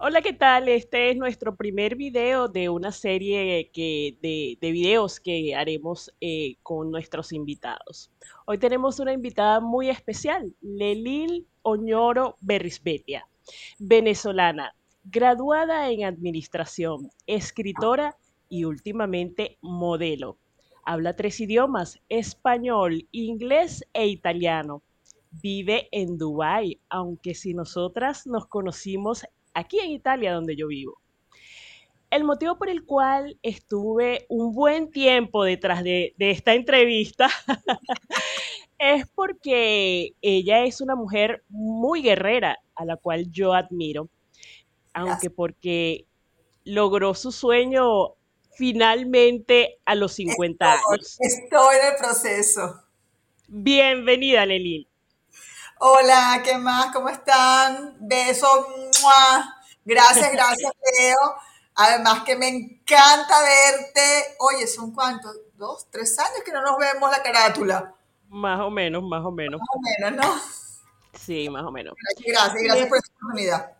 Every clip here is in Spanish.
Hola, ¿qué tal? Este es nuestro primer video de una serie de, de videos que haremos eh, con nuestros invitados. Hoy tenemos una invitada muy especial, Lelil Oñoro Berrisbetia, venezolana, graduada en administración, escritora y últimamente modelo. Habla tres idiomas, español, inglés e italiano. Vive en Dubái, aunque si nosotras nos conocimos aquí en Italia, donde yo vivo. El motivo por el cual estuve un buen tiempo detrás de, de esta entrevista es porque ella es una mujer muy guerrera, a la cual yo admiro, aunque porque logró su sueño finalmente a los 50 estoy, años. Estoy en el proceso. Bienvenida, Lelín. Hola, ¿qué más? ¿Cómo están? Besos. ¡mua! Gracias, gracias, Leo. Además que me encanta verte. Oye, ¿son cuántos? ¿Dos? ¿Tres años que no nos vemos la carátula? Más o menos, más o menos. Más o menos, ¿no? Sí, más o menos. Gracias, gracias por esta oportunidad.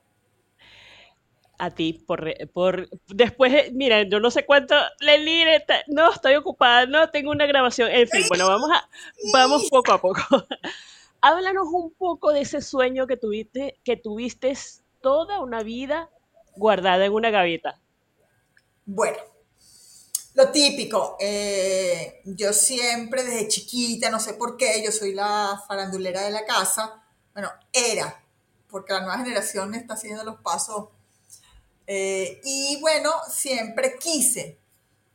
A ti, por, por después, mira, yo no sé cuánto, Lelín, no, estoy ocupada, no, tengo una grabación, en fin, bueno, vamos a, vamos poco a poco. Háblanos un poco de ese sueño que tuviste, que tuviste toda una vida guardada en una gaveta. Bueno, lo típico, eh, yo siempre desde chiquita, no sé por qué, yo soy la farandulera de la casa, bueno, era, porque la nueva generación está haciendo los pasos, eh, y bueno, siempre quise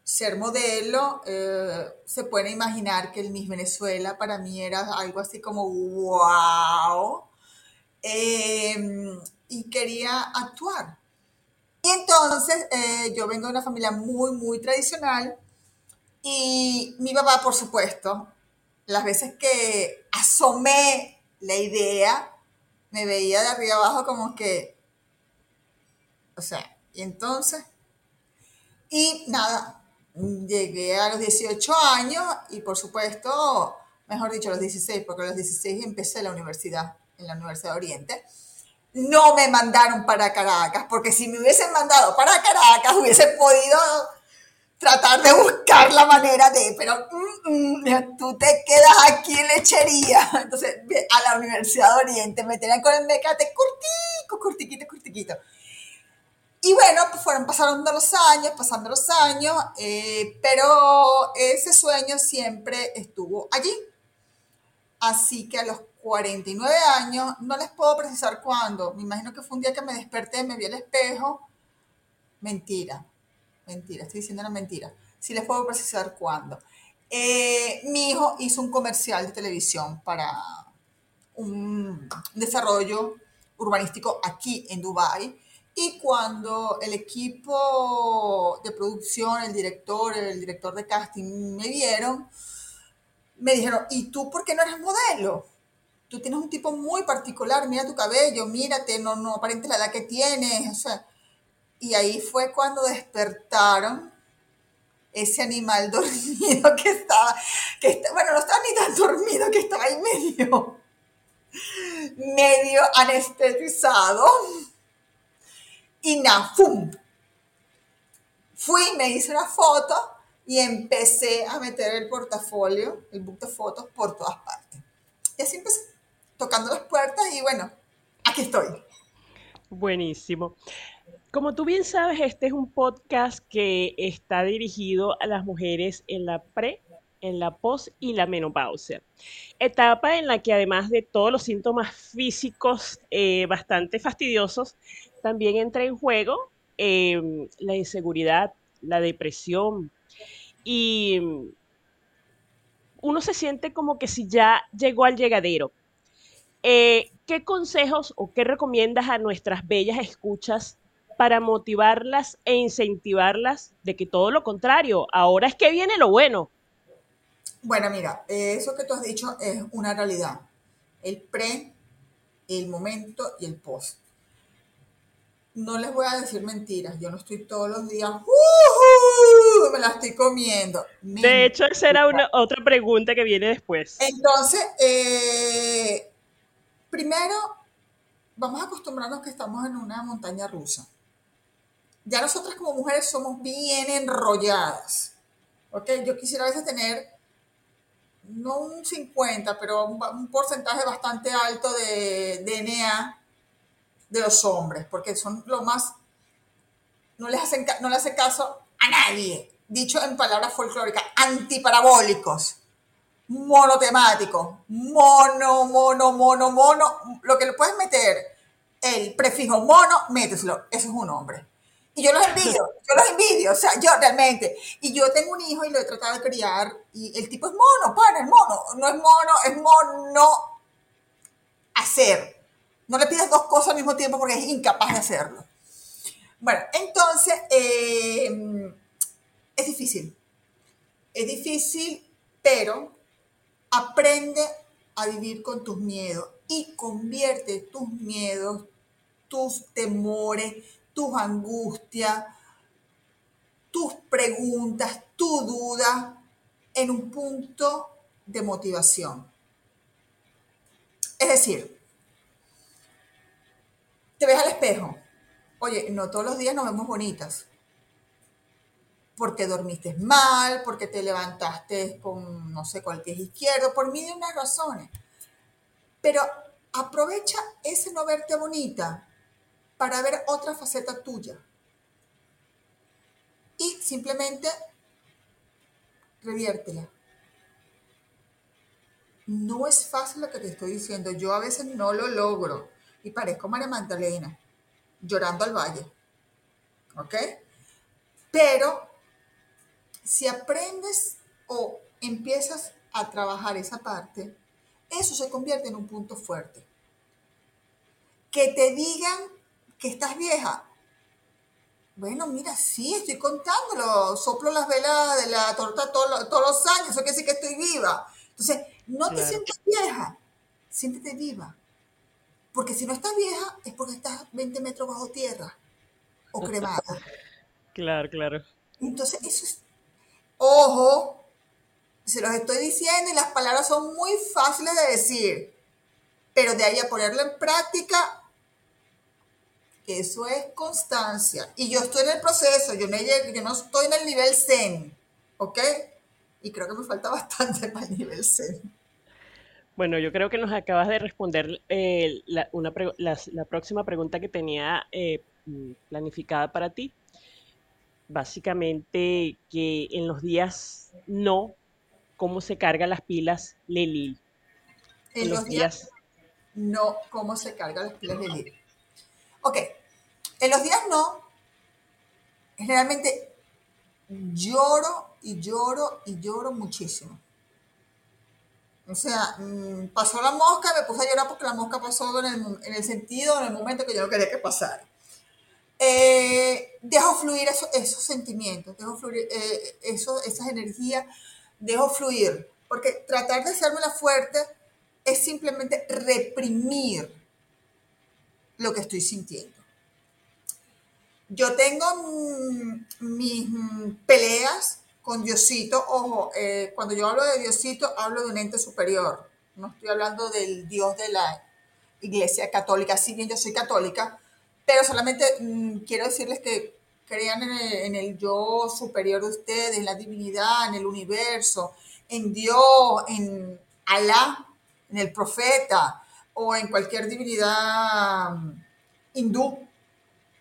ser modelo, eh, se puede imaginar que el Miss Venezuela para mí era algo así como wow, eh, y quería actuar. Y entonces eh, yo vengo de una familia muy, muy tradicional y mi papá, por supuesto, las veces que asomé la idea, me veía de arriba abajo como que, o sea, y entonces, y nada, llegué a los 18 años y por supuesto, mejor dicho, a los 16, porque a los 16 empecé la universidad, en la Universidad de Oriente. No me mandaron para Caracas, porque si me hubiesen mandado para Caracas hubiese podido tratar de buscar la manera de, pero mm, mm, tú te quedas aquí en lechería. Entonces, a la Universidad de Oriente me tenían con el mecate curtico, curtiquito, curtiquito. Y bueno, pues fueron pasando los años, pasando los años, eh, pero ese sueño siempre estuvo allí. Así que a los 49 años, no les puedo precisar cuándo, me imagino que fue un día que me desperté, me vi al espejo. Mentira, mentira, estoy diciendo una mentira. Sí les puedo precisar cuándo. Eh, mi hijo hizo un comercial de televisión para un desarrollo urbanístico aquí en Dubái y cuando el equipo de producción, el director, el director de casting me vieron, me dijeron, ¿y tú por qué no eres modelo? Tú tienes un tipo muy particular, mira tu cabello, mírate, no, no aparente la edad que tienes. O sea, y ahí fue cuando despertaron ese animal dormido que estaba, que está, bueno, no estaba ni tan dormido, que estaba ahí medio, medio anestesizado y nada, ¡fum! Fui, me hice una foto y empecé a meter el portafolio, el book de fotos por todas partes. Y así empecé, tocando las puertas y bueno, aquí estoy. Buenísimo. Como tú bien sabes, este es un podcast que está dirigido a las mujeres en la pre, en la post y la menopausia. Etapa en la que además de todos los síntomas físicos eh, bastante fastidiosos, también entra en juego eh, la inseguridad, la depresión y uno se siente como que si ya llegó al llegadero. Eh, ¿Qué consejos o qué recomiendas a nuestras bellas escuchas para motivarlas e incentivarlas de que todo lo contrario, ahora es que viene lo bueno? Bueno, mira, eso que tú has dicho es una realidad. El pre, el momento y el post no les voy a decir mentiras, yo no estoy todos los días, uh me la estoy comiendo. De hecho, esa era una, otra pregunta que viene después. Entonces, eh, primero, vamos a acostumbrarnos que estamos en una montaña rusa. Ya nosotras como mujeres somos bien enrolladas. ¿Ok? Yo quisiera a veces tener, no un 50, pero un, porcentaje bastante alto de DNA de los hombres, porque son lo más, no les, hacen, no le hace caso a nadie. Dicho en palabras folclóricas, antiparabólicos monotemático, mono, mono, mono, mono, lo que le puedes meter, el prefijo mono, méteselo, eso es un hombre. Y yo los envidio, yo los envidio, o sea, yo realmente. Y yo tengo un hijo y lo he tratado de criar y el tipo es mono, pana, es mono, no es mono, es mono hacer. No le pidas dos cosas al mismo tiempo porque es incapaz de hacerlo. Bueno, entonces, eh, es difícil. Es difícil, pero Aprende a vivir con tus miedos y convierte tus miedos, tus temores, tus angustias, tus preguntas, tu duda en un punto de motivación. Es decir, te ves al espejo. Oye, no todos los días nos vemos bonitas porque dormiste mal, porque te levantaste con, no sé, cualquier izquierdo, por mil de unas razones. Pero aprovecha ese no verte bonita para ver otra faceta tuya. Y simplemente reviértela. No es fácil lo que te estoy diciendo. Yo a veces no lo logro. Y parezco María Magdalena, llorando al valle. ¿Ok? Pero si aprendes o empiezas a trabajar esa parte, eso se convierte en un punto fuerte. Que te digan que estás vieja. Bueno, mira, sí, estoy contándolo. Soplo las velas de la torta todos, los años. Eso quiere decir que estoy viva. Entonces, no te sientas vieja. Siéntete viva. Porque si no estás vieja, es porque estás 20 metros bajo tierra o cremada. Claro, claro. Entonces, eso es Ojo, se los estoy diciendo y las palabras son muy fáciles de decir, pero de ahí a ponerlo en práctica, eso es constancia. Y yo estoy en el proceso, yo no, yo no estoy en el nivel Zen, ¿ok? Y creo que me falta bastante para el nivel Zen. Bueno, yo creo que nos acabas de responder eh, la, próxima pregunta que tenía eh, planificada para ti básicamente que en los días no, cómo se cargan las pilas Lelil. En, los, días, no, cómo se cargan las pilas Lelil. Ok, en los días no, generalmente lloro y lloro y lloro muchísimo. O sea, mm, pasó la mosca, me puse a llorar porque la mosca pasó en el, en el sentido, en el momento que yo no quería que pasara. Eh, dejo fluir esos sentimientos, dejo fluir eh, esas energías, dejo fluir. Porque tratar de hacerme la fuerte es simplemente reprimir lo que estoy sintiendo. Yo tengo mis peleas con Diosito. Ojo, eh, cuando yo hablo de Diosito, hablo de un ente superior. No estoy hablando del Dios de la Iglesia Católica. Si bien yo soy católica, pero solamente mm, quiero decirles que crean en el, yo superior de ustedes, en la divinidad, en el universo, en Dios, en Alá, en el profeta o en cualquier divinidad mm, hindú.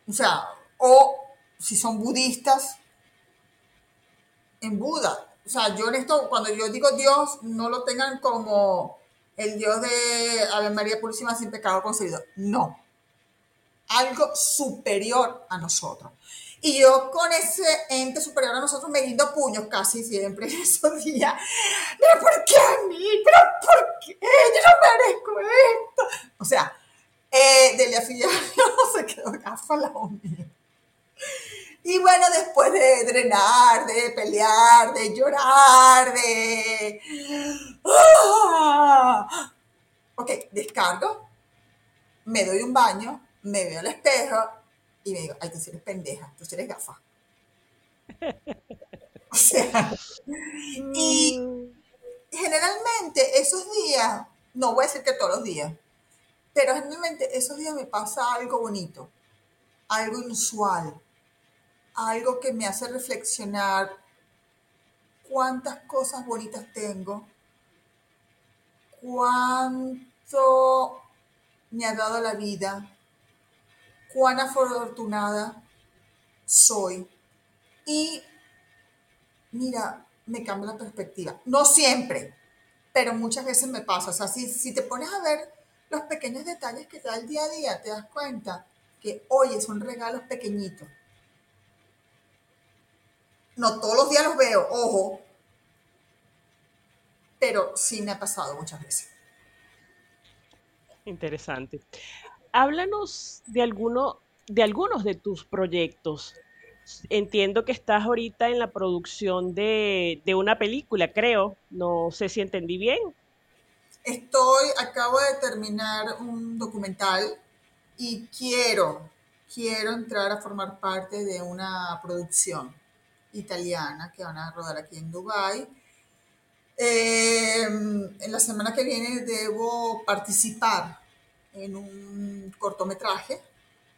O sea, o si son budistas, en Buda. O sea, yo en esto, cuando yo digo Dios, no lo tengan como el Dios de Ave María Purísima sin pecado concebido. No algo superior a nosotros. Y yo con ese ente superior a nosotros me guindo puños casi siempre en esos días. ¿Pero por qué a mí? ¿Pero por qué? Yo no merezco esto. O sea, eh, de la no se quedó gafa la mío. Y bueno, después de drenar, de pelear, de llorar, de... ¡Ah! Ok, descargo, me doy un baño, me veo al espejo y me digo, ay, tú eres pendeja, tú eres gafa. o sea, y generalmente esos días, no voy a decir que todos los días, Pero generalmente esos días me pasa algo bonito, algo inusual, algo que me hace reflexionar cuántas cosas bonitas tengo, cuánto me ha dado la vida, cuán afortunada soy. Y mira, me cambia la perspectiva. No siempre, pero muchas veces me pasa. O sea, si, te pones a ver los pequeños detalles que da el día a día, te das cuenta que, oye, son regalos pequeñitos. No todos los días los veo, ojo, pero sí me ha pasado muchas veces. Interesante. Háblanos de, alguno, de algunos de tus proyectos. Entiendo que estás ahorita en la producción de, de una película, creo. No sé si entendí bien. Estoy, acabo de terminar un documental y quiero, quiero entrar a formar parte de una producción italiana que van a rodar aquí en Dubai. en la semana que viene debo participar en un cortometraje.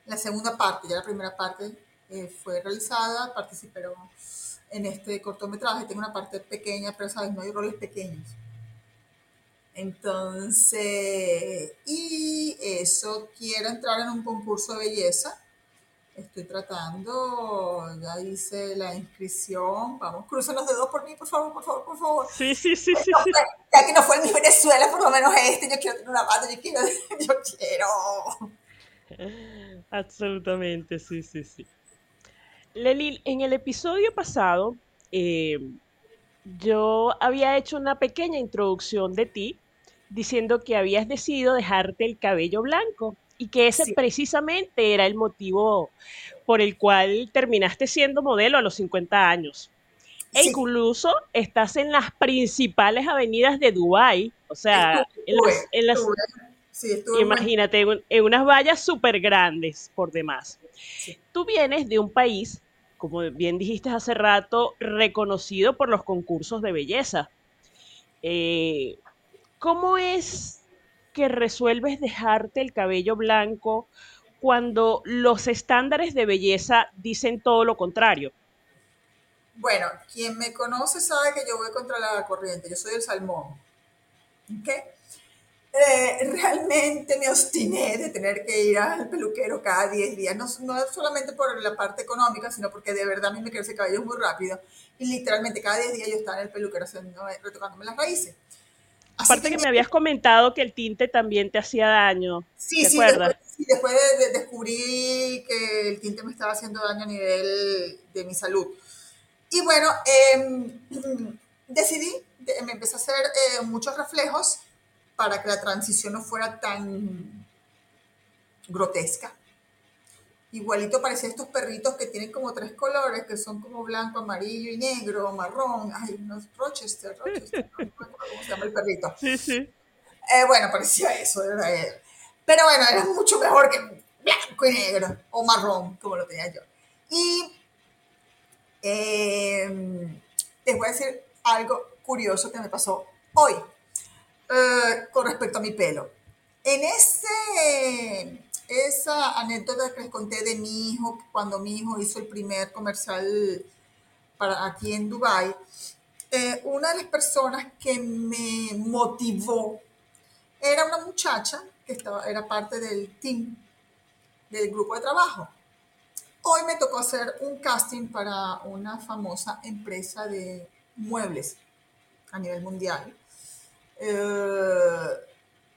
La segunda parte, ya la primera parte eh, fue realizada, participé en este cortometraje. Tengo una parte pequeña, pero sabes, no hay roles pequeños. Entonces, y eso, quiero entrar en un concurso de belleza. Estoy tratando, ya hice la inscripción. Vamos, crucen los dedos por mí, por favor, por favor, por favor. Sí, sí, sí, sí. Ya que no fue en mi Venezuela, por lo menos este, yo quiero tener una banda, yo quiero, yo quiero. Absolutamente, sí, sí, sí. Lelil, en el episodio pasado, eh, yo había hecho una pequeña introducción de ti diciendo que habías decidido dejarte el cabello blanco y que ese precisamente era el motivo por el cual terminaste siendo modelo a los 50 años. E incluso estás en las principales avenidas de Dubái, o sea, en las, imagínate, en, unas vallas súper grandes por demás. Tú vienes de un país, como bien dijiste hace rato, reconocido por los concursos de belleza. Eh, ¿Cómo es que resuelves dejarte el cabello blanco cuando los estándares de belleza dicen todo lo contrario? Bueno, quien me conoce sabe que yo voy contra la corriente, yo soy el salmón. Eh, realmente me obstiné de tener que ir al peluquero cada 10 días, no, no, solamente por la parte económica, sino porque de verdad a mí me crece el cabello muy rápido y literalmente cada 10 días yo estaba en el peluquero haciendo, retocándome las raíces. Aparte que, me habías comentado que el tinte también te hacía daño. Sí, ¿te sí, acuerdas? Después, sí, después de, descubrí que el tinte me estaba haciendo daño a nivel de mi salud. Y bueno, eh, decidí, me empecé a hacer eh, muchos reflejos para que la transición no fuera tan grotesca. Igualito parecía estos perritos que tienen como tres colores, que son como blanco, amarillo y negro, marrón. Ay, unos Rochester, Rochester, no cómo se llama el perrito. Sí, sí. Eh, bueno, parecía eso, era él. Pero bueno, era mucho mejor que blanco y negro, o marrón, como lo tenía yo. Y eh, les voy a decir algo curioso que me pasó hoy eh, con respecto a mi pelo. En ese esa anécdota que les conté de mi hijo, cuando mi hijo hizo el primer comercial para aquí en Dubai, eh, una de las personas que me motivó era una muchacha que estaba, era parte del team, del grupo de trabajo. Hoy me tocó hacer un casting para una famosa empresa de muebles a nivel mundial. Eh,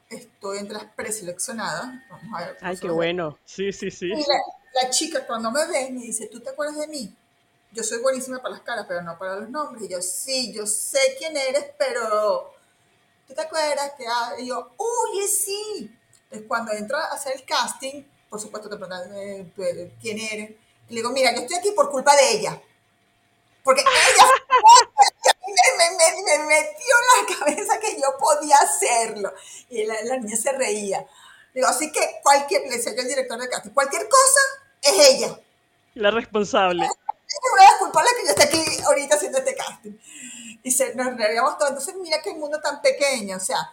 estoy entre las preseleccionadas. Vamos a ver. Ay, qué bueno. Sí, sí, sí. la, chica cuando me ve me dice, ¿tú te acuerdas de mí? Yo soy buenísima para las caras, pero no para los nombres. Y yo, sí, yo sé quién eres, pero ¿tú te acuerdas? Que, y yo, uy, sí. Es cuando entro a hacer el casting, por supuesto te preguntan eh, quién eres. Y le digo, mira, yo estoy aquí por culpa de ella. Porque ella me, metió en la cabeza que yo podía hacerlo. Y la, niña se reía. Digo, así que cualquier, le decía yo al director de casting, cualquier cosa es ella. La responsable. Es una de que yo esté aquí ahorita haciendo este casting. Y se, nos reíamos todos. Entonces, mira qué mundo tan pequeño. O sea,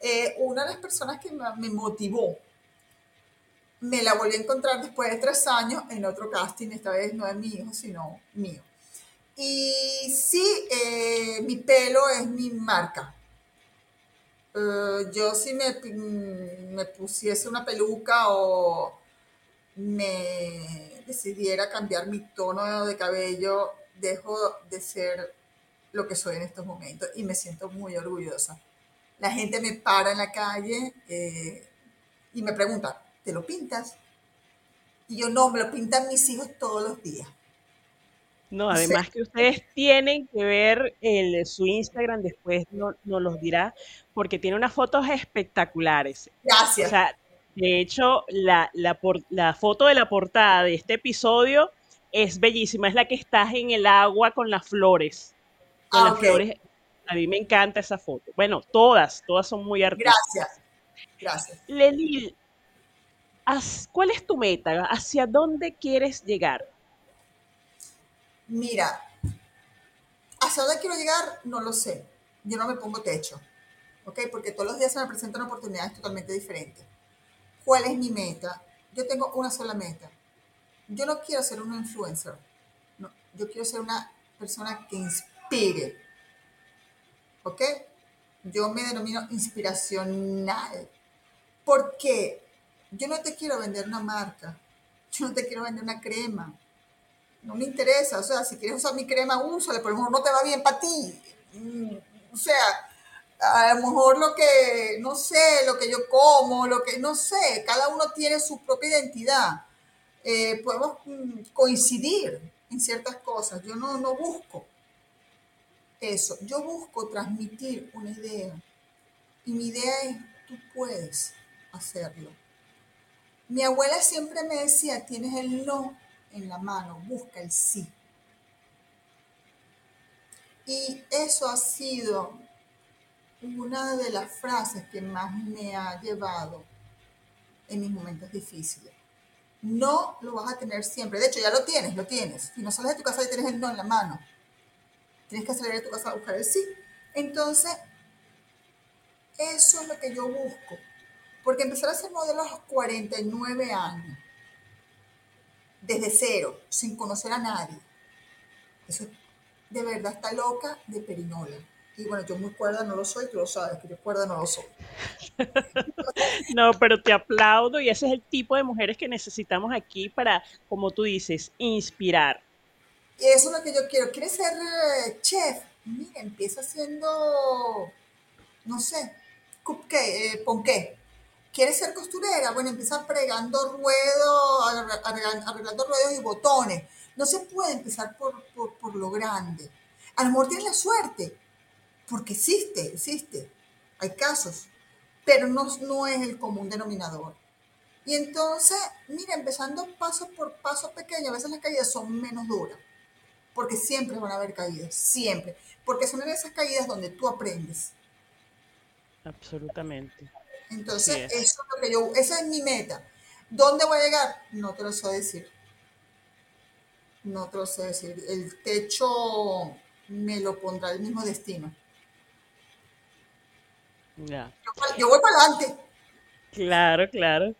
eh, una de las personas que me motivó me la volví a encontrar después de tres años en otro casting, esta vez no es mi hijo, sino mío. Y sí, eh, mi pelo es mi marca. Eh, yo si me, me pusiese una peluca o me decidiera cambiar mi tono de cabello, dejo de ser lo que soy en estos momentos y me siento muy orgullosa. La gente me para en la calle eh, y me pregunta, ¿te lo pintas? Y yo no, me lo pintan mis hijos todos los días. No, además que ustedes tienen que ver el, su Instagram, después nos no los dirá, porque tiene unas fotos espectaculares. Gracias. O sea, de hecho, la, la, la foto de la portada de este episodio es bellísima, es la que estás en el agua con las flores. Con las flores. A mí me encanta esa foto. Bueno, todas, todas son muy artísticas. Gracias. Gracias. Lenil, ¿cuál es tu meta? ¿Hacia dónde quieres llegar? Mira, hacia dónde quiero llegar, no lo sé. Yo no me pongo techo, ¿ok? Porque todos los días se me presentan oportunidades totalmente diferentes. ¿Cuál es mi meta? Yo tengo una sola meta. Yo no quiero ser una influencer. No, yo quiero ser una persona que inspire. ¿Ok? Yo me denomino inspiracional. ¿Por qué? yo no te quiero vender una marca, yo no te quiero vender una crema, no me interesa, o sea, si quieres usar mi crema, úsala, pero a lo mejor no te va bien para ti. Mm, o sea, a lo mejor lo que, no sé, lo que yo como, lo que, no sé, cada uno tiene su propia identidad. Eh, podemos mm, coincidir en ciertas cosas. Yo no, no busco eso. Yo busco transmitir una idea. Y mi idea es, tú puedes hacerlo. Mi abuela siempre me decía, tienes el no en la mano, busca el sí. Y eso ha sido una de las frases que más me ha llevado en mis momentos difíciles. No lo vas a tener siempre. De hecho, ya lo tienes, lo tienes. Si no sales de tu casa y tienes el no en la mano, tienes que salir de tu casa a buscar el sí. Entonces, eso es lo que yo busco. Porque empezar a hacer modelos a los 49 años, desde cero, sin conocer a nadie, eso de verdad está loca de perinola. Y bueno, yo muy cuerda no lo soy, tú lo sabes, que yo cuerda no lo soy. no, pero te aplaudo y ese es el tipo de mujeres que necesitamos aquí para, como tú dices, inspirar. Y eso es lo que yo quiero. ¿Quieres ser eh, chef? Mira, empieza haciendo, no sé, cupcake, eh, ponqué. ¿Quieres ser costurera? Bueno, empieza pregando ruedos, arreglando ruedos y botones. No se puede empezar por, lo grande. A lo mejor la suerte, porque existe, existe. Hay casos, pero no, no es el común denominador. Y entonces, mira, empezando paso por paso pequeño, a veces las caídas son menos duras, porque siempre van a haber caídas, siempre, porque son en esas caídas donde tú aprendes. Absolutamente. Entonces, eso es lo que yo, esa es mi meta. ¿Dónde voy a llegar? No te lo sé decir. No te lo sé decir. El techo me lo pondrá el mismo destino. Ya. Yo, voy para adelante. Claro, claro.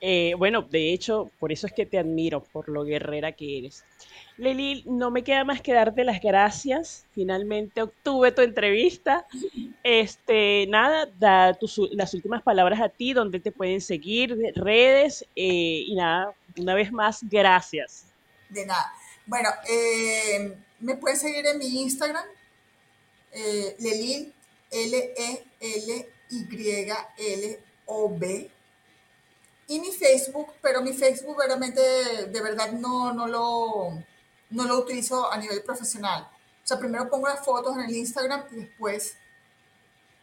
Eh, bueno, de hecho, por eso es que te admiro, por lo guerrera que eres. Leli, no me queda más que darte las gracias. Finalmente obtuve tu entrevista. Este, nada, da las últimas palabras a ti, donde te pueden seguir, redes, eh, y nada, una vez más, gracias. De nada. Bueno, eh, me pueden seguir en mi Instagram, Lelil, L-E-L-Y-L-O-B. Y mi Facebook, pero mi Facebook realmente de verdad no, no lo no lo utilizo a nivel profesional. O sea, primero pongo las fotos en el Instagram y después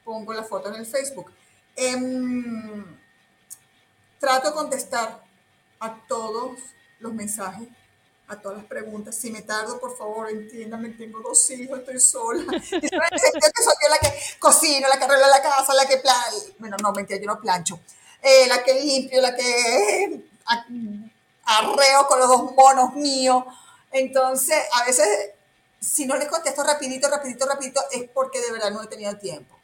pongo las fotos en el Facebook. Em, trato de contestar a todos los mensajes, a todas las preguntas. Si me tardo, por favor, entiéndame, tengo dos hijos, estoy sola. yo soy la que cocino, la que arregla la casa, la que plancho. Bueno, no, mentira, yo no plancho. Eh, la que limpio, la que arreo con los dos monos míos. Entonces, a veces, si no les contesto rapidito, rapidito, rapidito, es porque de verdad no he tenido tiempo.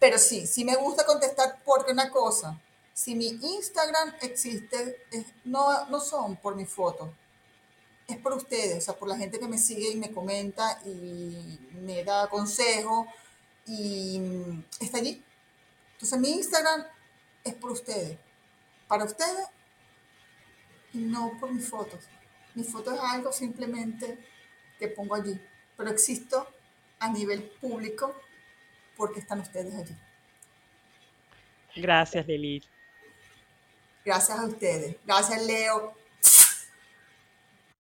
Pero sí, sí me gusta contestar porque una cosa, Si mi Instagram existe, no, no son por mi foto, es por ustedes, o sea, por la gente que me sigue y me comenta y me da consejo y está allí. Entonces mi Instagram es por ustedes, para ustedes y no por mis fotos. Mi foto es algo simplemente que pongo allí, pero existo a nivel público porque están ustedes allí. Gracias, Lili. Gracias a ustedes. Gracias, Leo.